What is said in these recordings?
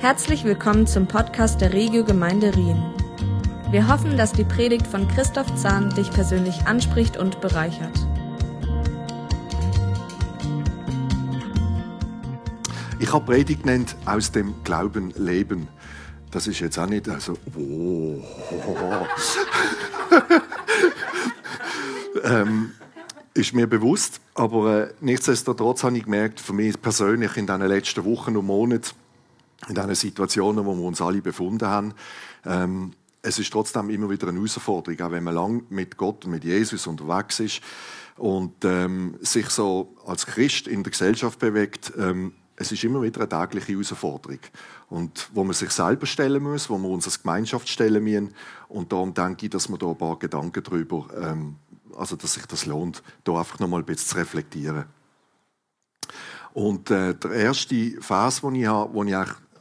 Herzlich willkommen zum Podcast der Regio Gemeinde Rien. Wir hoffen, dass die Predigt von Christoph Zahn dich persönlich anspricht und bereichert. Ich habe Predigt genannt aus dem Glauben leben. Das ist jetzt auch nicht also oh. ähm, ist mir bewusst, aber äh, nichtsdestotrotz habe ich gemerkt, für mich persönlich in den letzten Wochen und Monaten, in diesen Situationen, wo wir uns alle befunden haben, ähm, es ist trotzdem immer wieder eine Herausforderung, auch wenn man lang mit Gott und mit Jesus unterwegs ist und ähm, sich so als Christ in der Gesellschaft bewegt. Ähm, es ist immer wieder eine tägliche Herausforderung. Und wo man sich selber stellen muss, wo wir uns als Gemeinschaft stellen müssen. Und darum denke ich, dass wir da ein paar Gedanken darüber ähm, also dass sich das lohnt, da einfach noch mal ein bisschen zu reflektieren. Und äh, der erste Vers, den ich habe, den ich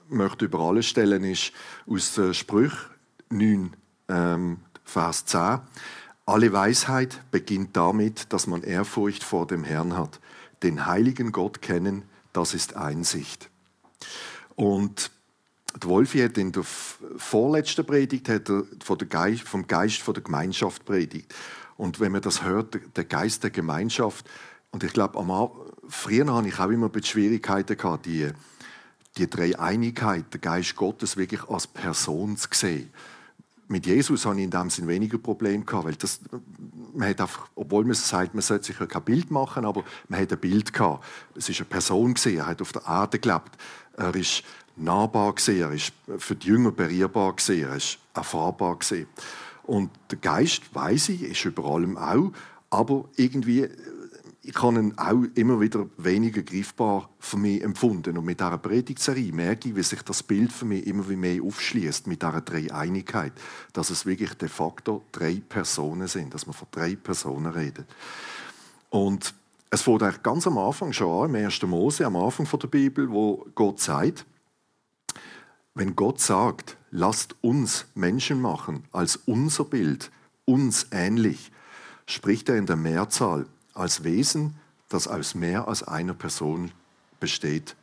möchte über alles stellen, ist aus äh, Sprüch 9, ähm, Vers 10. Alle Weisheit beginnt damit, dass man Ehrfurcht vor dem Herrn hat. Den heiligen Gott kennen, das ist Einsicht. Und Wolfi hat in der vorletzten Predigt hat er vom Geist von der Gemeinschaft predigt. Und wenn man das hört, der Geist der Gemeinschaft, und ich glaube, früher hatte ich auch immer ein Schwierigkeiten die, die Dreieinigkeit, der Geist Gottes wirklich als Person zu sehen. Mit Jesus hatte ich in dem Sinn weniger Probleme gehabt, weil das, man hat einfach, obwohl man sagt, man sollte sich kein Bild machen, aber man hat ein Bild gehabt. Es ist eine Person gesehen, er hat auf der Erde gelebt. Er ist nahbar gesehen, er ist für die Jünger berührbar gesehen, er ist erfahrbar gesehen. Und der Geist, weiß ich, ist über allem auch, aber irgendwie ich habe ihn auch immer wieder weniger greifbar für mich empfunden. Und mit dieser Predigtserie merke ich, wie sich das Bild für mich immer mehr aufschließt mit dieser Dreieinigkeit. Dass es wirklich de facto drei Personen sind, dass man von drei Personen redet. Und es eigentlich ganz am Anfang schon an, im 1. Mose, am Anfang der Bibel, wo Gott sagt, wenn Gott sagt, lasst uns Menschen machen als unser Bild, uns ähnlich, spricht er in der Mehrzahl als Wesen, das aus mehr als einer Person besteht.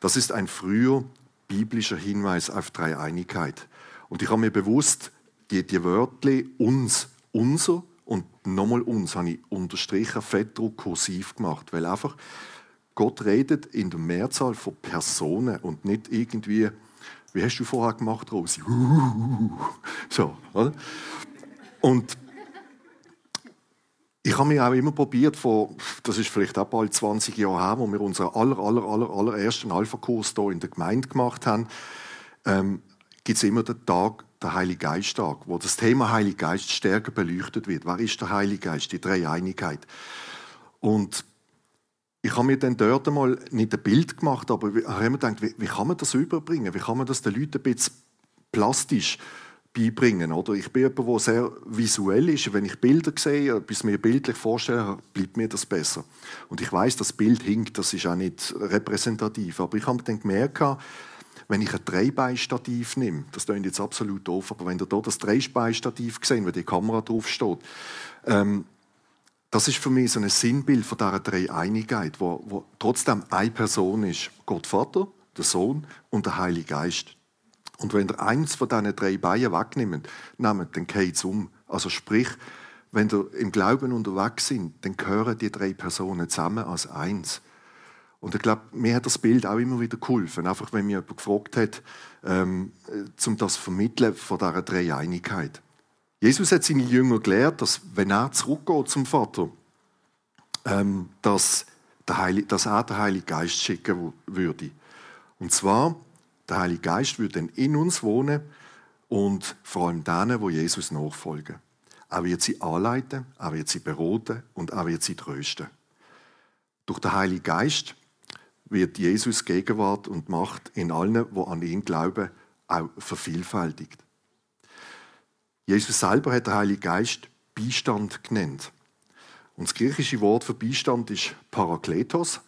Das ist ein früher biblischer Hinweis auf Dreieinigkeit. Und ich habe mir bewusst die, die Wörter uns, unser und nochmal uns habe ich unterstrichen, fettdruck, kursiv gemacht, weil einfach Gott redet in der Mehrzahl von Personen und nicht irgendwie wie hast du vorher gemacht, Rosi? So, oder? Und ich habe mir auch immer probiert, vor, das ist vielleicht auch bald 20 Jahre her, wo wir unseren aller, aller, aller, allerersten Alpha-Kurs hier in der Gemeinde gemacht haben, ähm, gibt es immer den Tag, der Heilige Geist-Tag, wo das Thema Heilige Geist stärker beleuchtet wird. Wer ist der Heilige Geist? Die Dreieinigkeit. Und ich habe mir dann dort einmal nicht ein Bild gemacht, aber ich habe mir gedacht, wie, wie, kann man das überbringen? Wie kann man das den Leuten ein bisschen plastisch beibringen? Oder ich bin jemand, der sehr visuell ist. Wenn ich Bilder sehe, bis mir bildlich vorstelle, bleibt mir das besser. Und ich weiß, das Bild hinkt, das ist auch nicht repräsentativ. Aber ich habe dann gemerkt, wenn ich ein Dreibeinstativ nehme, das klingt jetzt absolut doof, aber wenn ihr hier das Dreibeinstativ gesehen, wo die Kamera drauf steht, ähm, das ist für mich so ein Sinnbild von dieser Dreieinigkeit, wo, wo trotzdem eine Person ist. Gott Vater, der Sohn und der Heilige Geist. Und wenn ihr eins von diesen drei Beinen wegnimmt, nehmt, dann geht um. Also sprich, wenn ihr im Glauben unterwegs sind, dann gehören die drei Personen zusammen als eins. Und ich glaube, mir hat das Bild auch immer wieder geholfen. Einfach, wenn mich jemand gefragt hat, ähm, äh, um das vermitteln von dieser Dreieinigkeit. Jesus hat seine Jünger gelehrt, dass wenn er zurückgeht zum Vater, ähm, dass, der Heilige, dass er den Heiligen Geist schicken würde. Und zwar, der Heilige Geist würde dann in uns wohnen und vor allem denen, wo Jesus nachfolgen. Er wird sie anleiten, er wird sie beraten und er wird sie trösten. Durch den Heiligen Geist wird Jesus Gegenwart und Macht in allen, wo an ihn glauben, auch vervielfältigt. Jesus selber hat den Heiligen Geist Beistand genannt. Und das griechische Wort für Beistand ist Parakletos.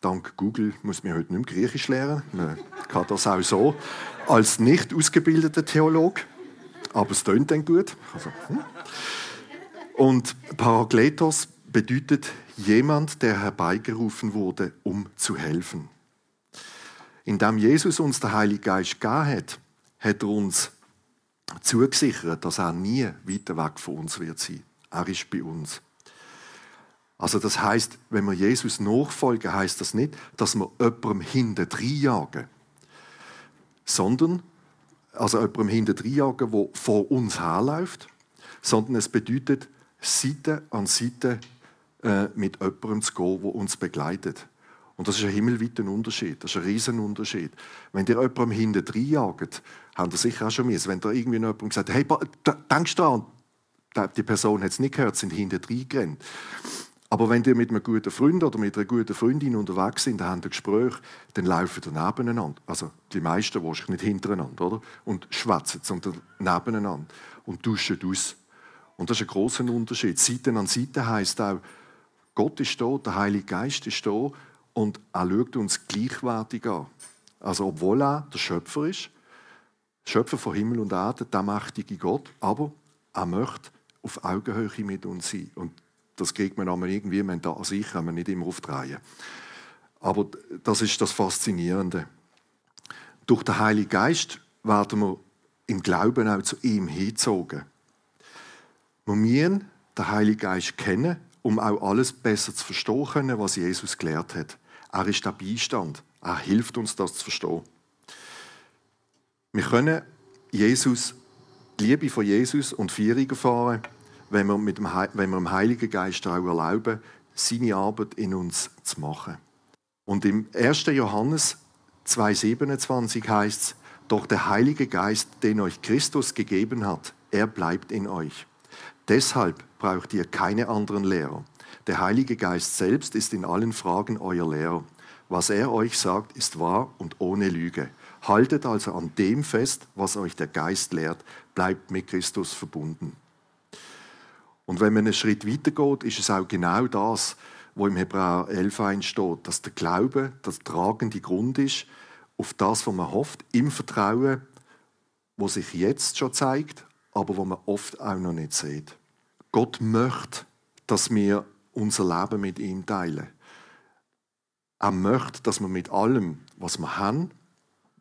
Dank Google muss man heute nicht mehr Griechisch lernen. Man kann das auch so als nicht ausgebildeter Theolog. Aber es tönt dann gut. Also, hm. Und Parakletos bedeutet jemand, der herbeigerufen wurde, um zu helfen. Indem Jesus uns den Heiligen Geist gegeben hat, hat er uns zugesichert, dass er nie weiter weg von uns wird sein. Er ist bei uns. Also das heißt, wenn wir Jesus nachfolgen, heißt das nicht, dass wir jemandem hinten jagen, sondern also jemandem hinten jagen, der vor uns herläuft, sondern es bedeutet, Seite an Seite äh, mit jemandem zu gehen, der uns begleitet. Und das ist ein himmelweiter Unterschied. Das ist ein riesen Unterschied. Wenn ihr jemandem hinten reinjagt, habt ihr sicher auch schon mis. Wenn da irgendwie noch jemand gesagt hey, denkst du daran, die Person hat es nicht gehört, sind hinten reingerannt. Aber wenn ihr mit einem guten Freund oder mit einer guten Freundin unterwegs sind, dann habt ihr Gespräch, dann laufen ihr nebeneinander. Also die meisten wahrscheinlich nicht hintereinander, oder? Und schwätzen, sondern nebeneinander und duschen aus. Und das ist ein großer Unterschied. Seite an Seite heißt auch, Gott ist da, der Heilige Geist ist da und er schaut uns gleichwertig an. Also obwohl er der Schöpfer ist, Schöpfer von Himmel und Erde, der mächtige Gott, aber er möchte auf Augenhöhe mit uns sein. Und das kriegt man aber irgendwie mental an sich, kann man nicht immer aufdrehen. Aber das ist das Faszinierende. Durch den Heiligen Geist werden wir im Glauben auch zu ihm hingezogen. Wir müssen den Heiligen Geist kennen, um auch alles besser zu verstehen können, was Jesus gelehrt hat. Er ist der Beistand. Er hilft uns, das zu verstehen. Wir können Jesus, die Liebe von Jesus und Feierung erfahren, wenn wir, mit dem, wenn wir dem Heiligen Geist auch erlauben, seine Arbeit in uns zu machen. Und im 1. Johannes 2,27 heißt es, doch der Heilige Geist, den euch Christus gegeben hat, er bleibt in euch. Deshalb braucht ihr keine anderen Lehrer. Der Heilige Geist selbst ist in allen Fragen euer Lehrer. Was er euch sagt, ist wahr und ohne Lüge. Haltet also an dem fest, was euch der Geist lehrt. Bleibt mit Christus verbunden. Und wenn man einen Schritt weiter geht, ist es auch genau das, wo im Hebräer 11 steht, dass der Glaube der tragende Grund ist auf das, was man hofft, im Vertrauen, wo sich jetzt schon zeigt, aber wo man oft auch noch nicht sieht. Gott möchte, dass wir unser Leben mit ihm teilen. Er möchte, dass wir mit allem, was wir haben,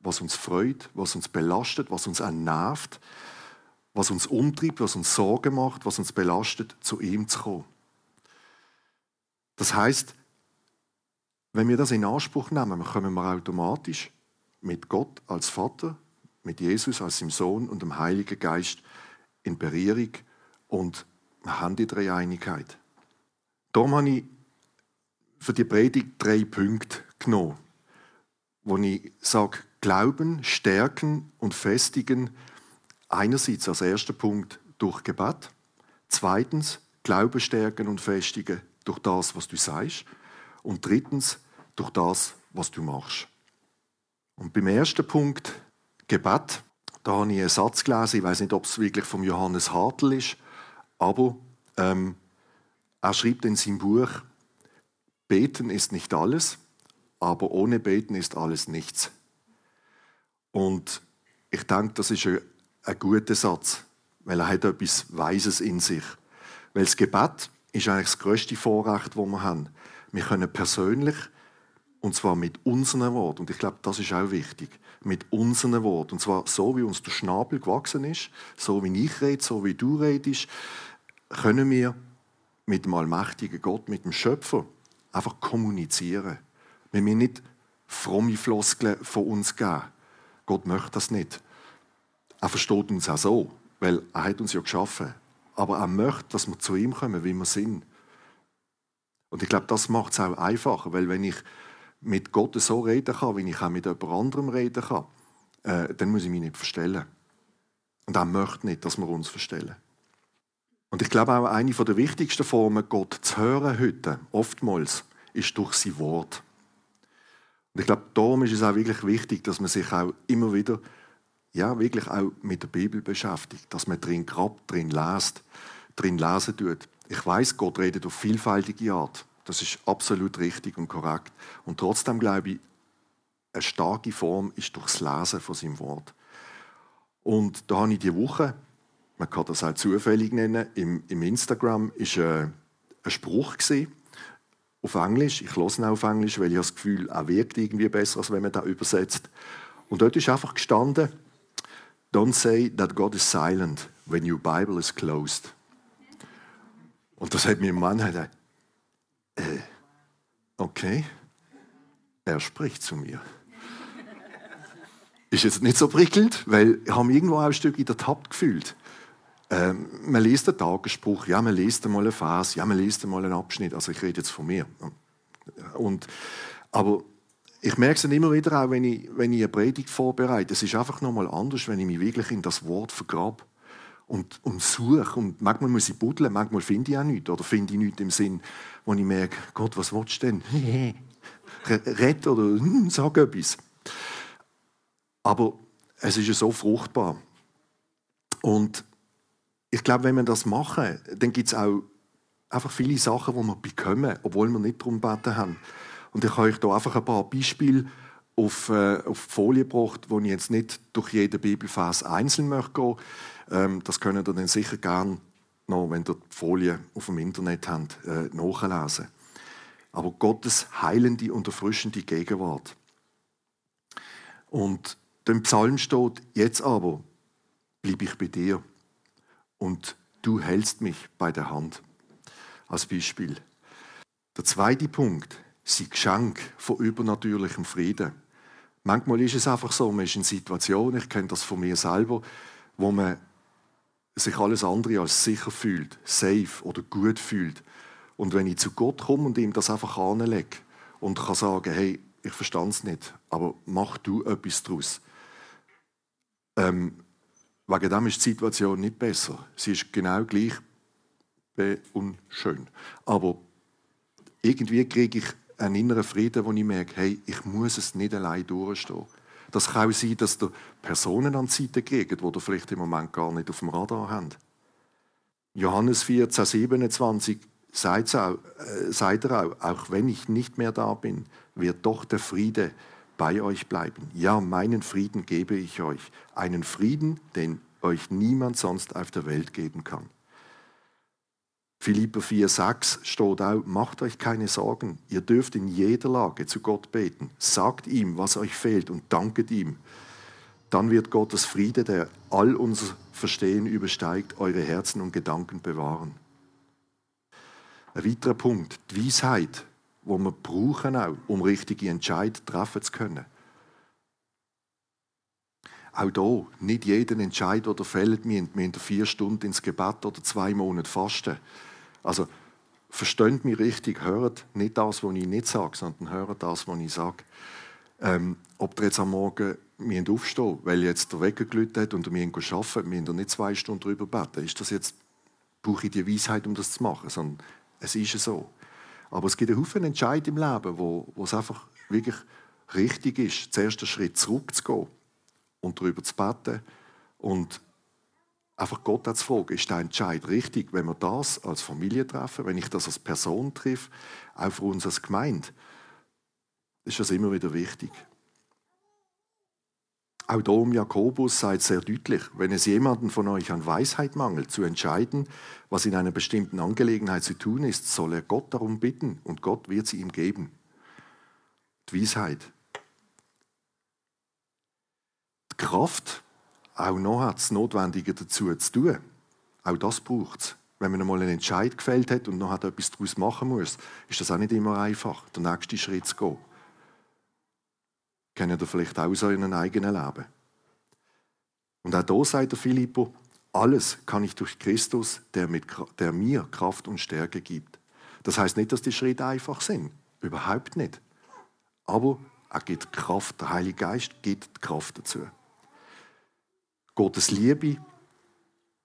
was uns freut, was uns belastet, was uns nervt, was uns umtreibt, was uns Sorgen macht, was uns belastet, zu ihm zu kommen. Das heißt, wenn wir das in Anspruch nehmen, kommen wir automatisch mit Gott als Vater, mit Jesus als seinem Sohn und dem Heiligen Geist in Berührung und haben die Dreieinigkeit. Darum habe ich für die Predigt drei Punkte genommen, wo ich sage, Glauben, Stärken und Festigen. Einerseits als erster Punkt durch Gebet. Zweitens, Glauben stärken und festigen durch das, was du sagst. Und drittens, durch das, was du machst. Und beim ersten Punkt, Gebet, da habe ich einen Satz gelesen, ich weiß nicht, ob es wirklich vom Johannes Hartl ist, aber ähm, er schreibt in seinem Buch, Beten ist nicht alles, aber ohne Beten ist alles nichts. Und ich denke, das ist ein, ein guter Satz, weil er hat etwas Weises in sich. Weil das Gebet ist eigentlich das größte Vorrecht, das wir haben. Wir können persönlich und zwar mit unseren Worten. Und ich glaube, das ist auch wichtig. Mit unseren Worten. Und zwar so, wie uns der Schnabel gewachsen ist, so wie ich rede, so wie du redest, können wir mit dem allmächtigen Gott, mit dem Schöpfer, einfach kommunizieren. Wir müssen nicht fromme Floskeln von uns geben. Gott möchte das nicht. Er versteht uns auch so, weil er hat uns ja geschaffen. Aber er möchte, dass wir zu ihm kommen, wie wir sind. Und ich glaube, das macht es auch einfacher, weil wenn ich mit Gott so reden kann, wie ich auch mit jemand anderem reden kann, äh, dann muss ich mich nicht verstellen. Und er möchte nicht, dass wir uns verstellen. Und ich glaube auch, eine der wichtigsten Formen, Gott zu hören heute, oftmals, ist durch sein Wort. Und ich glaube, darum ist es auch wirklich wichtig, dass man sich auch immer wieder ja, wirklich auch mit der Bibel beschäftigt, dass man drin grabt, drin liest, drin lesen tut. Ich weiß, Gott redet auf vielfältige Art. Das ist absolut richtig und korrekt. Und trotzdem glaube ich, eine starke Form ist durchs Lesen von seinem Wort. Und da habe ich die Woche, man kann das auch zufällig nennen, im, im Instagram ist äh, ein Spruch gesehen auf Englisch. Ich höre ihn auf Englisch, weil ich das Gefühl, er wirkt irgendwie besser, als wenn man da übersetzt. Und dort ist einfach gestanden, Don't say that God is silent when your Bible is closed. Und das hat mir mein Mann gesagt, äh, okay, er spricht zu mir. ist jetzt nicht so prickelnd, weil ich habe irgendwo ein Stück in der Tat gefühlt. Ähm, man liest einen Tagesspruch, ja, man liest einmal eine Phase, ja, man liest einmal einen Abschnitt. Also ich rede jetzt von mir. Und, aber ich merke es dann immer wieder auch, wenn ich, wenn ich eine Predigt vorbereite. Es ist einfach nochmal anders, wenn ich mich wirklich in das Wort vergrabe und, und suche. Und manchmal muss ich buddeln, manchmal finde ich auch nichts. Oder finde ich nichts im Sinn, wo ich merke, Gott, was willst du denn? Red oder hm, sag etwas. Aber es ist ja so fruchtbar. Und ich glaube, wenn wir das machen, dann gibt es auch einfach viele Sachen, die wir bekommen, obwohl wir nicht darum gebeten haben. Und ich habe euch hier einfach ein paar Beispiele auf, äh, auf die Folie gebracht, wo ich jetzt nicht durch jeden Bibelfers einzeln möchte gehen. Ähm, das könnt ihr dann sicher gerne noch, wenn ihr die Folie auf dem Internet habt, äh, nachlesen. Aber Gottes heilende und erfrischende Gegenwart. Und im Psalm steht, jetzt aber bleibe ich bei dir und du hältst mich bei der Hand. Als Beispiel. Der zweite Punkt, sein Geschenk von übernatürlichem Frieden. Manchmal ist es einfach so, man ist in Situationen, ich kenne das von mir selber, wo man sich alles andere als sicher fühlt, safe oder gut fühlt. Und wenn ich zu Gott komme und ihm das einfach anlege und kann sagen, hey, ich verstand es nicht, aber mach du etwas daraus. Ähm, Wegen dem ist die Situation nicht besser. Sie ist genau gleich unschön. Aber irgendwie kriege ich einen inneren Frieden, wo ich merke, hey, ich muss es nicht allein durchstehen. Das kann auch sein, dass ihr Personen an die Seite kriegt, die ihr vielleicht im Moment gar nicht auf dem Radar habt. Johannes 14, 27 sagt, auch, äh, sagt er auch, auch wenn ich nicht mehr da bin, wird doch der Friede bei euch bleiben. Ja, meinen Frieden gebe ich euch. Einen Frieden, den euch niemand sonst auf der Welt geben kann. Philipper 4,6 steht auch, macht euch keine Sorgen, ihr dürft in jeder Lage zu Gott beten. Sagt ihm, was euch fehlt und danket ihm. Dann wird Gottes Friede, der all unser Verstehen übersteigt, eure Herzen und Gedanken bewahren. Ein weiterer Punkt, die Weisheit wo wir brauchen auch, um richtige Entscheidungen treffen zu können. Auch hier, nicht jeden Entscheid, ihr fällt, müsst wir vier Stunden ins Gebet oder zwei Monate fasten. Also, versteht mich richtig, hört nicht das, was ich nicht sage, sondern hört das, was ich sage. Ähm, ob ihr jetzt am Morgen müsst aufstehen weil jetzt der Wecker gelüht hat und wir müssen arbeiten, müsst ihr nicht zwei Stunden darüber beten. Ist das jetzt, brauche ich die Weisheit, um das zu machen? Sondern es ist so. Aber es gibt einen Haufen Entscheidungen im Leben, wo, wo es einfach wirklich richtig ist, zuerst einen Schritt zurückzugehen und darüber zu beten und einfach Gott zu fragen, ist der Entscheid richtig, wenn wir das als Familie treffen, wenn ich das als Person treffe, auch für uns als Gemeinde, ist das immer wieder wichtig. Auch Dom Jakobus sagt sehr deutlich, wenn es jemanden von euch an Weisheit mangelt, zu entscheiden, was in einer bestimmten Angelegenheit zu tun ist, soll er Gott darum bitten und Gott wird sie ihm geben. Die Weisheit. Die Kraft, auch noch hat es Notwendige dazu zu tun. Auch das braucht es. Wenn man einmal einen Entscheid gefällt hat und noch etwas daraus machen muss, ist das auch nicht immer einfach, den nächsten Schritt zu gehen. Kennt ihr vielleicht auch so in einem eigenen Leben. Und auch hier sagt der Philippo, alles kann ich durch Christus, der, mit, der mir Kraft und Stärke gibt. Das heißt nicht, dass die Schritte einfach sind. Überhaupt nicht. Aber er gibt Kraft, der Heilige Geist gibt Kraft dazu. Gottes Liebe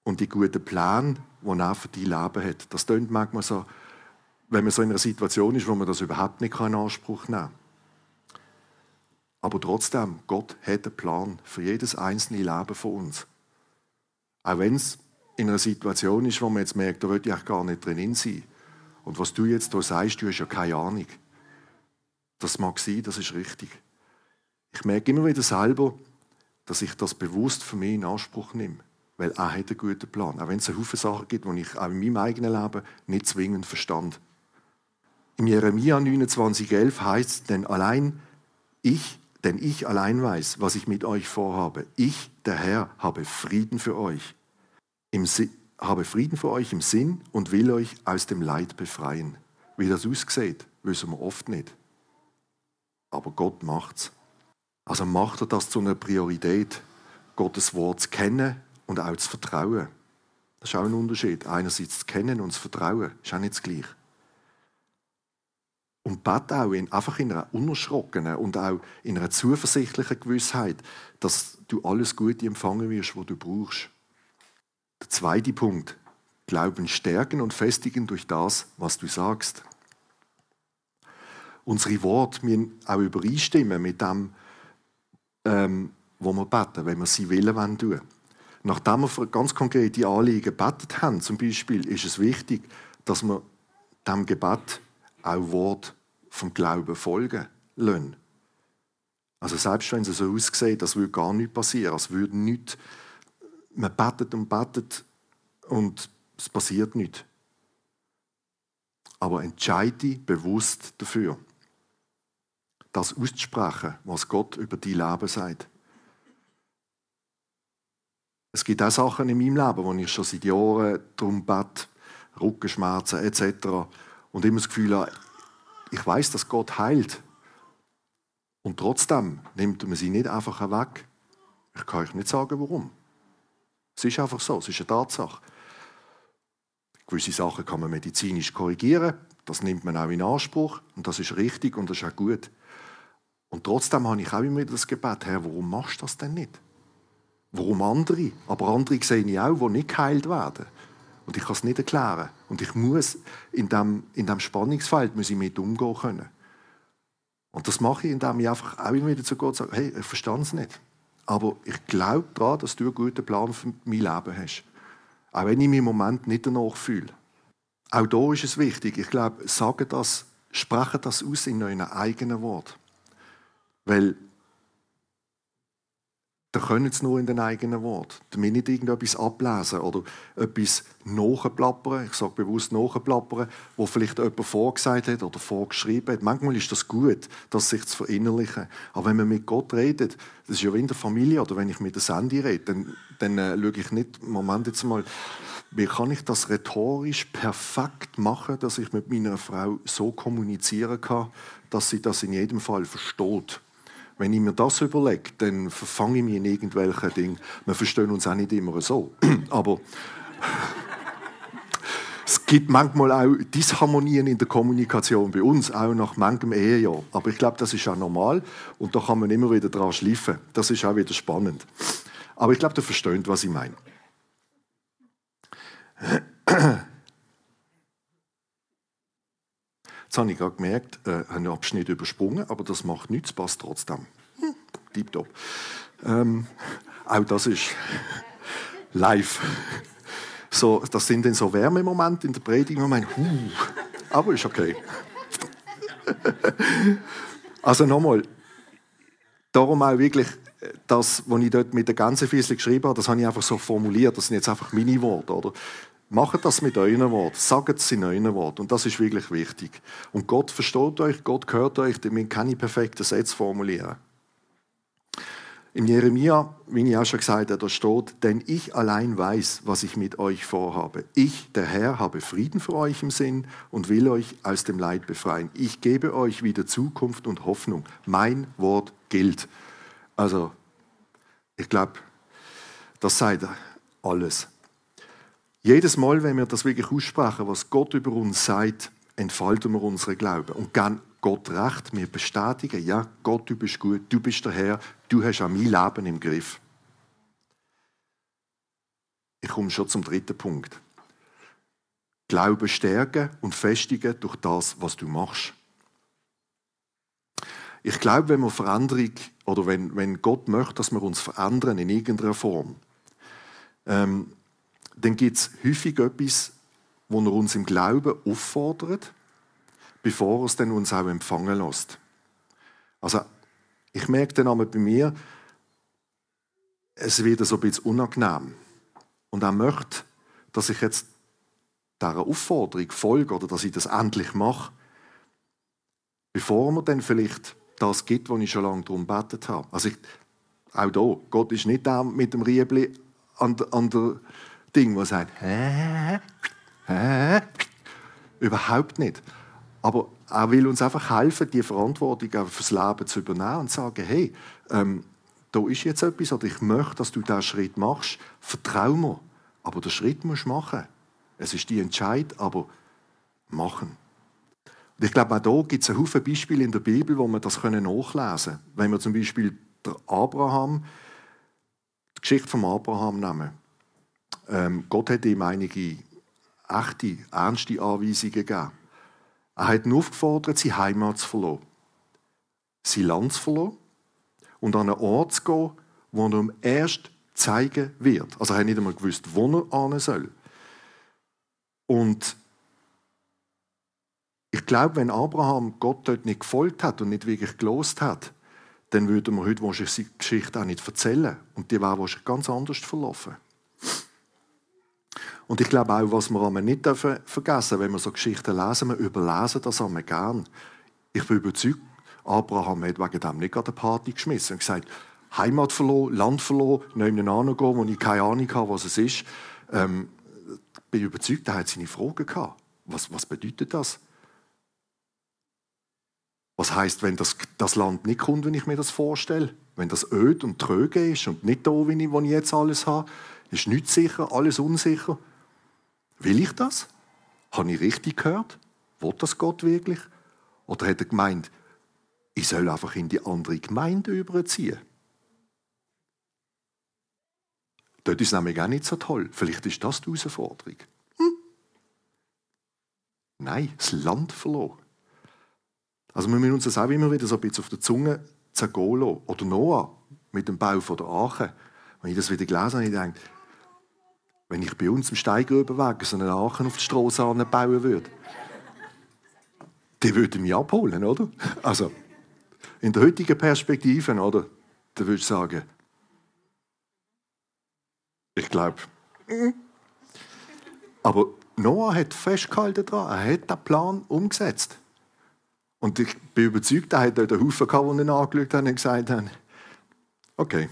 und die guten Pläne, die er für dein Leben hat. Das klingt manchmal so, wenn man so in einer Situation ist, wo man das überhaupt nicht in Anspruch nehmen kann. Aber trotzdem, Gott hat einen Plan für jedes einzelne Leben von uns. Auch wenn es in einer Situation ist, wo man jetzt merkt, da will ich gar nicht drin sein. Und was du jetzt da sagst, du hast ja keine Ahnung. Das mag sein, das ist richtig. Ich merke immer wieder selber, dass ich das bewusst für mich in Anspruch nehme. Weil er hat einen guten Plan. Auch wenn es einen Haufen Sachen gibt, die ich auch in meinem eigenen Leben nicht zwingend verstand. Im Jeremia 29,11 heißt, denn allein ich, denn ich allein weiß, was ich mit euch vorhabe. Ich, der Herr, habe Frieden für euch. Im habe Frieden für euch im Sinn und will euch aus dem Leid befreien. Wie das aussieht, wissen wir oft nicht. Aber Gott macht's. Also macht er das zu einer Priorität, Gottes Wort zu kennen und auch zu vertrauen. Das ist auch ein Unterschied. Einerseits zu kennen und zu vertrauen, ist auch nicht das Gleiche. Und bet auch in, einfach in einer unerschrockenen und auch in einer zuversichtlichen Gewissheit, dass du alles Gute empfangen wirst, was du brauchst. Der zweite Punkt. Glauben stärken und festigen durch das, was du sagst. Unsere Worte müssen auch übereinstimmen mit dem, ähm, wo wir beten, wenn wir sie willen wollen tun. Nachdem wir für ganz konkrete Anliegen gebetet haben, zum Beispiel, ist es wichtig, dass wir dem Gebet auch Wort vom Glauben folgen lassen. Also selbst wenn es so aussieht, das würde gar nicht passieren, es würde nicht, man betet und betet und es passiert nicht. Aber entscheide bewusst dafür, das auszusprechen, was Gott über dein Leben sagt. Es gibt auch Sachen in meinem Leben, wo ich schon seit Jahren darum bete, Rückenschmerzen etc. Und immer das Gefühl habe, ich weiß, dass Gott heilt. Und trotzdem nimmt man sie nicht einfach weg. Ich kann euch nicht sagen, warum. Es ist einfach so, es ist eine Tatsache. Gewisse Sachen kann man medizinisch korrigieren, das nimmt man auch in Anspruch und das ist richtig und das ist auch gut. Und trotzdem habe ich auch immer wieder das Gebet, Herr, warum machst du das denn nicht? Warum andere? Aber andere sehe ich auch, die nicht geheilt werden. Und ich kann es nicht erklären. Und ich muss in diesem in dem Spannungsfeld muss ich mit umgehen können. Und das mache ich, indem ich einfach auch immer wieder zu Gott sage, hey, ich verstehe es nicht. Aber ich glaube daran, dass du einen guten Plan für mein Leben hast. Auch wenn ich mich im Moment nicht danach fühle. Auch da ist es wichtig. Ich glaube, sage das, spreche das aus in euren eigenen Wort. Weil da können es nur in den eigenen Worten. Damit nicht irgendetwas ablesen oder etwas nachplappern. Ich sage bewusst nachplappern, wo vielleicht jemand vorgesagt hat oder vorgeschrieben hat. Manchmal ist das gut, das sich zu verinnerlichen. Aber wenn man mit Gott redet, das ist ja wie in der Familie oder wenn ich mit der Sandy rede, dann, dann äh, schaue ich nicht, Moment jetzt mal, wie kann ich das rhetorisch perfekt machen, dass ich mit meiner Frau so kommunizieren kann, dass sie das in jedem Fall versteht. Wenn ich mir das überlege, dann verfange ich mich in irgendwelchen Dingen. Wir verstehen uns auch nicht immer so. Aber es gibt manchmal auch Disharmonien in der Kommunikation bei uns, auch nach manchem Ehejahr. Aber ich glaube, das ist auch normal und da kann man immer wieder dran schliffen. Das ist auch wieder spannend. Aber ich glaube, du versteht, was ich meine. Jetzt habe ich gerade gemerkt, äh, habe einen Abschnitt übersprungen, aber das macht nichts, passt trotzdem. Hm, tipptopp. Ähm, auch das ist live. So, das sind dann so Wärmemomente in der Predigt, wo man huh, aber ist okay. also nochmal, darum auch wirklich das, was ich dort mit der ganzen Fiesel geschrieben habe, das habe ich einfach so formuliert. Das sind jetzt einfach meine Worte, oder? Macht das mit euren Worten. Sagt es in euren Worten. Und das ist wirklich wichtig. Und Gott versteht euch, Gott hört euch. Wir keine perfekten Sätze formulieren. Im Jeremia, wie ich auch schon gesagt habe, da steht, denn ich allein weiß, was ich mit euch vorhabe. Ich, der Herr, habe Frieden für euch im Sinn und will euch aus dem Leid befreien. Ich gebe euch wieder Zukunft und Hoffnung. Mein Wort gilt. Also, ich glaube, das sei alles. Jedes Mal, wenn wir das wirklich aussprechen, was Gott über uns sagt, entfalten wir unseren Glauben und geben Gott recht. Wir bestätigen, ja, Gott, du bist gut, du bist der Herr, du hast auch mein Leben im Griff. Ich komme schon zum dritten Punkt. Glauben stärken und festigen durch das, was du machst. Ich glaube, wenn wir Veränderung oder wenn, wenn Gott möchte, dass wir uns verändern in irgendeiner Form, ähm, dann gibt es häufig etwas, wo er uns im Glauben auffordert, bevor er es dann uns auch empfangen lässt. Also, ich merke dann einmal bei mir, es wird so ein bisschen unangenehm. Und er möchte, dass ich jetzt dieser Aufforderung folge oder dass ich das endlich mache. Bevor man dann vielleicht das gibt, was ich schon lange darum gebetet habe. Also ich, auch da, Gott ist nicht der mit dem Riebli an, an der Ding, der sagt, hä, hä, überhaupt nicht. Aber er will uns einfach helfen, die Verantwortung fürs Leben zu übernehmen und zu sagen, hey, ähm, da ist jetzt etwas oder ich möchte, dass du diesen Schritt machst. Vertrau mir. Aber den Schritt musst du machen. Es ist die Entscheid, aber machen. Und ich glaube, auch da gibt es einen Haufen Beispiele in der Bibel, wo man das nachlesen können. Wenn wir zum Beispiel der Abraham, die Geschichte von Abraham nehmen. Ähm, Gott hat ihm einige echte, ernste Anweisungen gegeben. Er hat ihn aufgefordert, seine Heimat zu verlassen, sein Land zu verlassen und an einen Ort zu gehen, wo er ihm erst zeigen wird. Also er hat nicht einmal gewusst, wo er hin soll. Und ich glaube, wenn Abraham Gott dort nicht gefolgt hat und nicht wirklich gelost hat, dann würde man heute wahrscheinlich seine Geschichte auch nicht erzählen. Und die wäre wahrscheinlich ganz anders verlaufen. Und ich glaube auch, was wir nicht vergessen wenn wir so Geschichten lesen, wir überlesen das einmal gern. Ich bin überzeugt, Abraham hat wegen dem nicht gerade eine Party geschmissen und gesagt, Heimat verloren, Land verloren, einen anderen gehen, wo ich keine Ahnung habe, was es ist. Ähm, bin überzeugt, er hat seine Fragen gehabt. Was, was bedeutet das? Was heißt, wenn das, das Land nicht kommt, wenn ich mir das vorstelle? Wenn das öd und tröge ist und nicht da, wie ich, wo ich jetzt alles habe, ist nichts sicher, alles unsicher. Will ich das? Habe ich richtig gehört? Will das Gott wirklich? Oder hat er gemeint, ich soll einfach in die andere Gemeinde überziehen? Dort ist es nämlich auch nicht so toll. Vielleicht ist das die Herausforderung. Hm? Nein, das Land verloren. Also wir müssen uns das auch immer wieder so ein bisschen auf der Zunge zergehen lassen. Oder Noah mit dem Bau der Arche. Wenn ich das wieder gelesen habe, ich denke, wenn ich bei uns im Steigröbenweg so einen Aachen auf die Straße bauen würde, die würde mich abholen, oder? Also, in der heutigen Perspektive, oder? Da würde ich sagen, ich glaube, aber Noah hat festgehalten daran, er hat den Plan umgesetzt. Und ich bin überzeugt, er hat dort einen Haufen gehabt, die ihn angeschaut haben und gesagt haben, okay,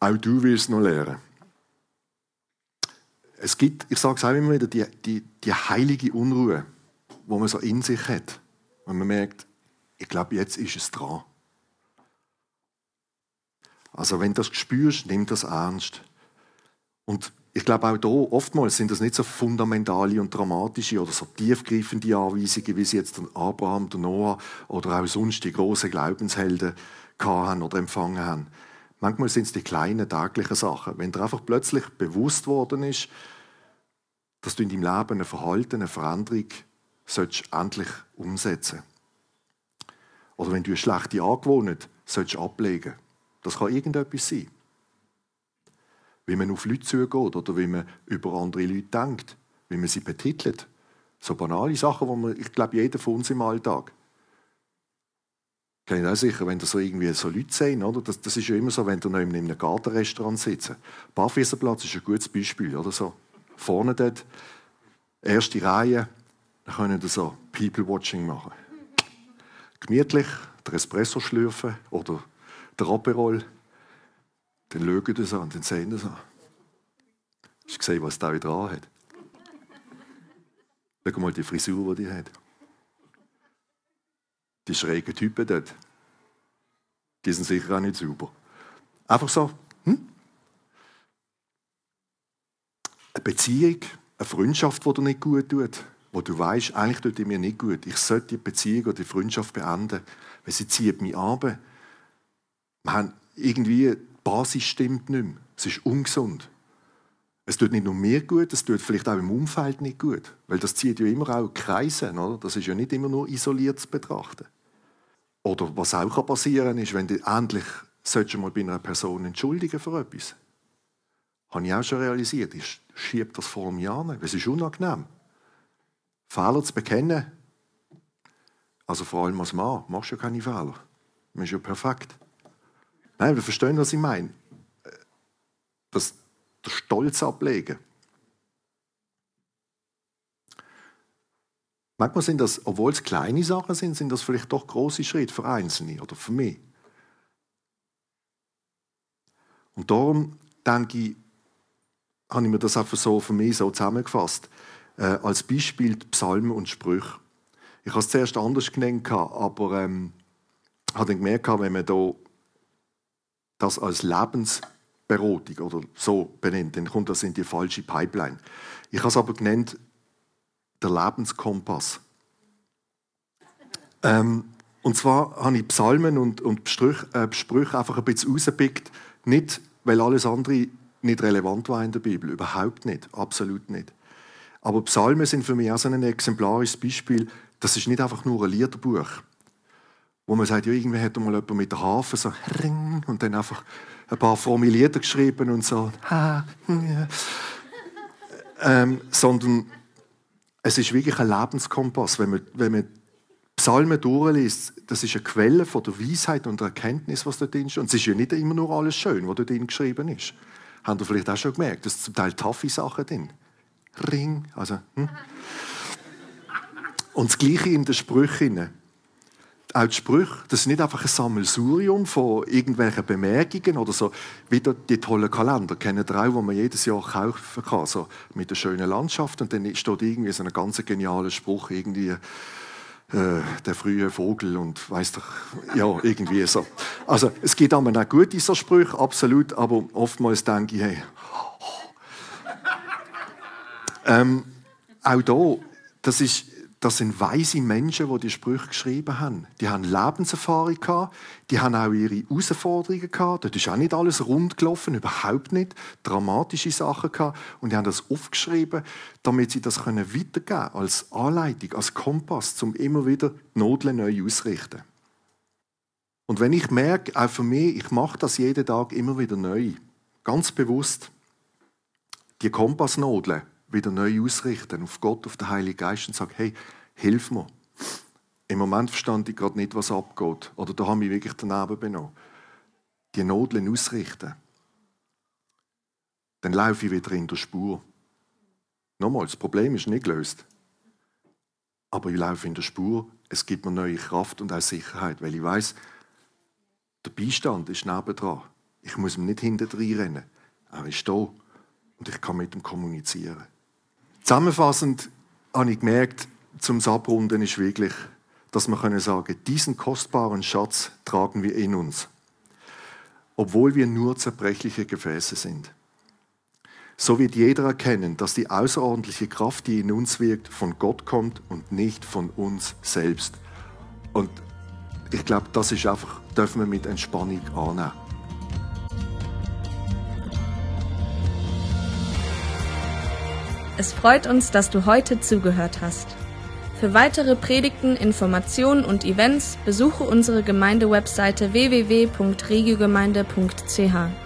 auch du willst noch lernen. Es gibt, ich sage es auch immer wieder, die, die, die heilige Unruhe, wo man so in sich hat. Wenn man merkt, ich glaube, jetzt ist es dran. Also wenn du das spürst, nimm das ernst. Und ich glaube auch hier, oftmals sind das nicht so fundamentale und dramatische oder so tiefgreifende Anweisungen, wie sie jetzt Abraham, Noah oder auch sonst die großen Glaubenshelden haben oder empfangen haben. Manchmal sind es die kleinen täglichen Sachen. Wenn dir einfach plötzlich bewusst worden ist, dass du in deinem Leben ein Verhalten, eine Veränderung sollst endlich umsetzen Oder wenn du eine schlechte Angewohnheit sollst ablegen Das kann irgendetwas sein wie man auf Leute zugeht oder wie man über andere Leute denkt, wie man sie betitelt. So banale Sachen, die man, ich glaube, jeder von uns im Alltag. Kennt auch sicher, wenn da so irgendwie so Leute sehen, oder? Das, das ist ja immer so, wenn du noch in einem Gartenrestaurant sitzt. Barfüßerplatz ist ein gutes Beispiel, oder so. Vorne dort, erste Reihe, dann können wir so People-Watching machen. Gemütlich, der Espresso schlürfen oder der Aperol dann schauen sie an und dann sehen sie an. Hast du gesehen, was da wieder an hat? Schau mal die Frisur, die die hat. Die schrägen Typen dort. Die sind sicher auch nicht sauber. Einfach so. Hm? Eine Beziehung, eine Freundschaft, die dir nicht gut tut, wo du weißt, eigentlich tut die mir nicht gut. Ich sollte die Beziehung oder die Freundschaft beenden, weil sie zieht mich ab. Wir haben irgendwie Basis stimmt nicht mehr. Es ist ungesund. Es tut nicht nur mir gut, es tut vielleicht auch im Umfeld nicht gut. Weil das zieht ja immer auch Kreise. Oder? Das ist ja nicht immer nur isoliert zu betrachten. Oder was auch passieren kann, ist, wenn du endlich du mal bei einer Person entschuldigen für etwas. Habe ich auch schon realisiert. Ich schiebe das vor mir an, es ist unangenehm. Fehler zu bekennen, also vor allem als Mann, machst du ja keine Fehler. Man ist ja perfekt. Nein, wir verstehen, was ich meine. Das, der Stolz ablegen. Manchmal sind das, obwohl es kleine Sachen sind, sind das vielleicht doch große Schritte für Einzelne oder für mich. Und darum denke ich, habe ich mir das einfach so für mich so zusammengefasst. Äh, als Beispiel die Psalmen und Sprüche. Ich habe es zuerst anders genannt, aber ähm, habe dann gemerkt, wenn man da das als Lebensberatung oder so benennt, dann kommt das in die falsche Pipeline. Ich habe es aber genannt, der Lebenskompass. Ähm, und zwar habe ich Psalmen und, und Sprüche, äh, Sprüche einfach ein bisschen rausgepickt, nicht weil alles andere nicht relevant war in der Bibel, überhaupt nicht, absolut nicht. Aber Psalmen sind für mich auch so ein exemplarisches Beispiel, das ist nicht einfach nur ein Liederbuch, wo man sagt, ja, irgendwie hat mal jemand mit der Harfe so und dann einfach ein paar fromme Lieder geschrieben und so, ähm, sondern es ist wirklich ein Lebenskompass. Wenn man, wenn man Psalmen durchliest, das ist eine Quelle von der Weisheit und der Erkenntnis, was da drin ist. Und es ist ja nicht immer nur alles schön, was da drin geschrieben ist. Habt ihr vielleicht auch schon gemerkt, dass zum Teil taffe Sachen drin. Ring, also. Hm? Und das Gleiche in den Sprüchen. Auch die Sprüche, das ist nicht einfach ein Sammelsurium von irgendwelchen Bemerkungen oder so, wie die tollen Kalender, kennen ihr auch, die man jedes Jahr kaufen kann, so mit der schönen Landschaft und dann steht irgendwie so ein ganz genialer Spruch, irgendwie äh, der frühe Vogel und weiß doch, ja, irgendwie so. Also es gibt auch gute so Sprüche, absolut, aber oftmals denke ich, hey, ähm, auch da, das ist das sind weise Menschen, die die Sprüche geschrieben haben. Die haben Lebenserfahrung gehabt, die haben auch ihre Herausforderungen gehabt. Dort ist auch nicht alles rund gelaufen, überhaupt nicht. Dramatische Sachen gehabt. Und die haben das aufgeschrieben, damit sie das weitergeben können, als Anleitung, als Kompass, um immer wieder die Nodeln neu auszurichten. Und wenn ich merke, auch für mich, ich mache das jeden Tag immer wieder neu, ganz bewusst, die Kompassnodeln, wieder neu ausrichten auf Gott, auf den Heiligen Geist und sagen, hey, hilf mir. Im Moment verstand ich gerade nicht, was abgeht. Oder da habe ich wirklich daneben benommen. Die Nodeln ausrichten. Dann laufe ich wieder in der Spur. Nochmal, das Problem ist nicht gelöst. Aber ich laufe in der Spur. Es gibt mir neue Kraft und auch Sicherheit, weil ich weiß, der Beistand ist nebendran. Ich muss ihm nicht hinter rennen. Er ist da und ich kann mit ihm kommunizieren. Zusammenfassend habe ich gemerkt, zum Abrunden ist wirklich, dass wir können sagen, diesen kostbaren Schatz tragen wir in uns, obwohl wir nur zerbrechliche Gefäße sind. So wird jeder erkennen, dass die außerordentliche Kraft, die in uns wirkt, von Gott kommt und nicht von uns selbst. Und ich glaube, das ist einfach, dürfen wir mit Entspannung annehmen. Es freut uns, dass du heute zugehört hast. Für weitere Predigten, Informationen und Events besuche unsere Gemeindewebseite www.regiogemeinde.ch.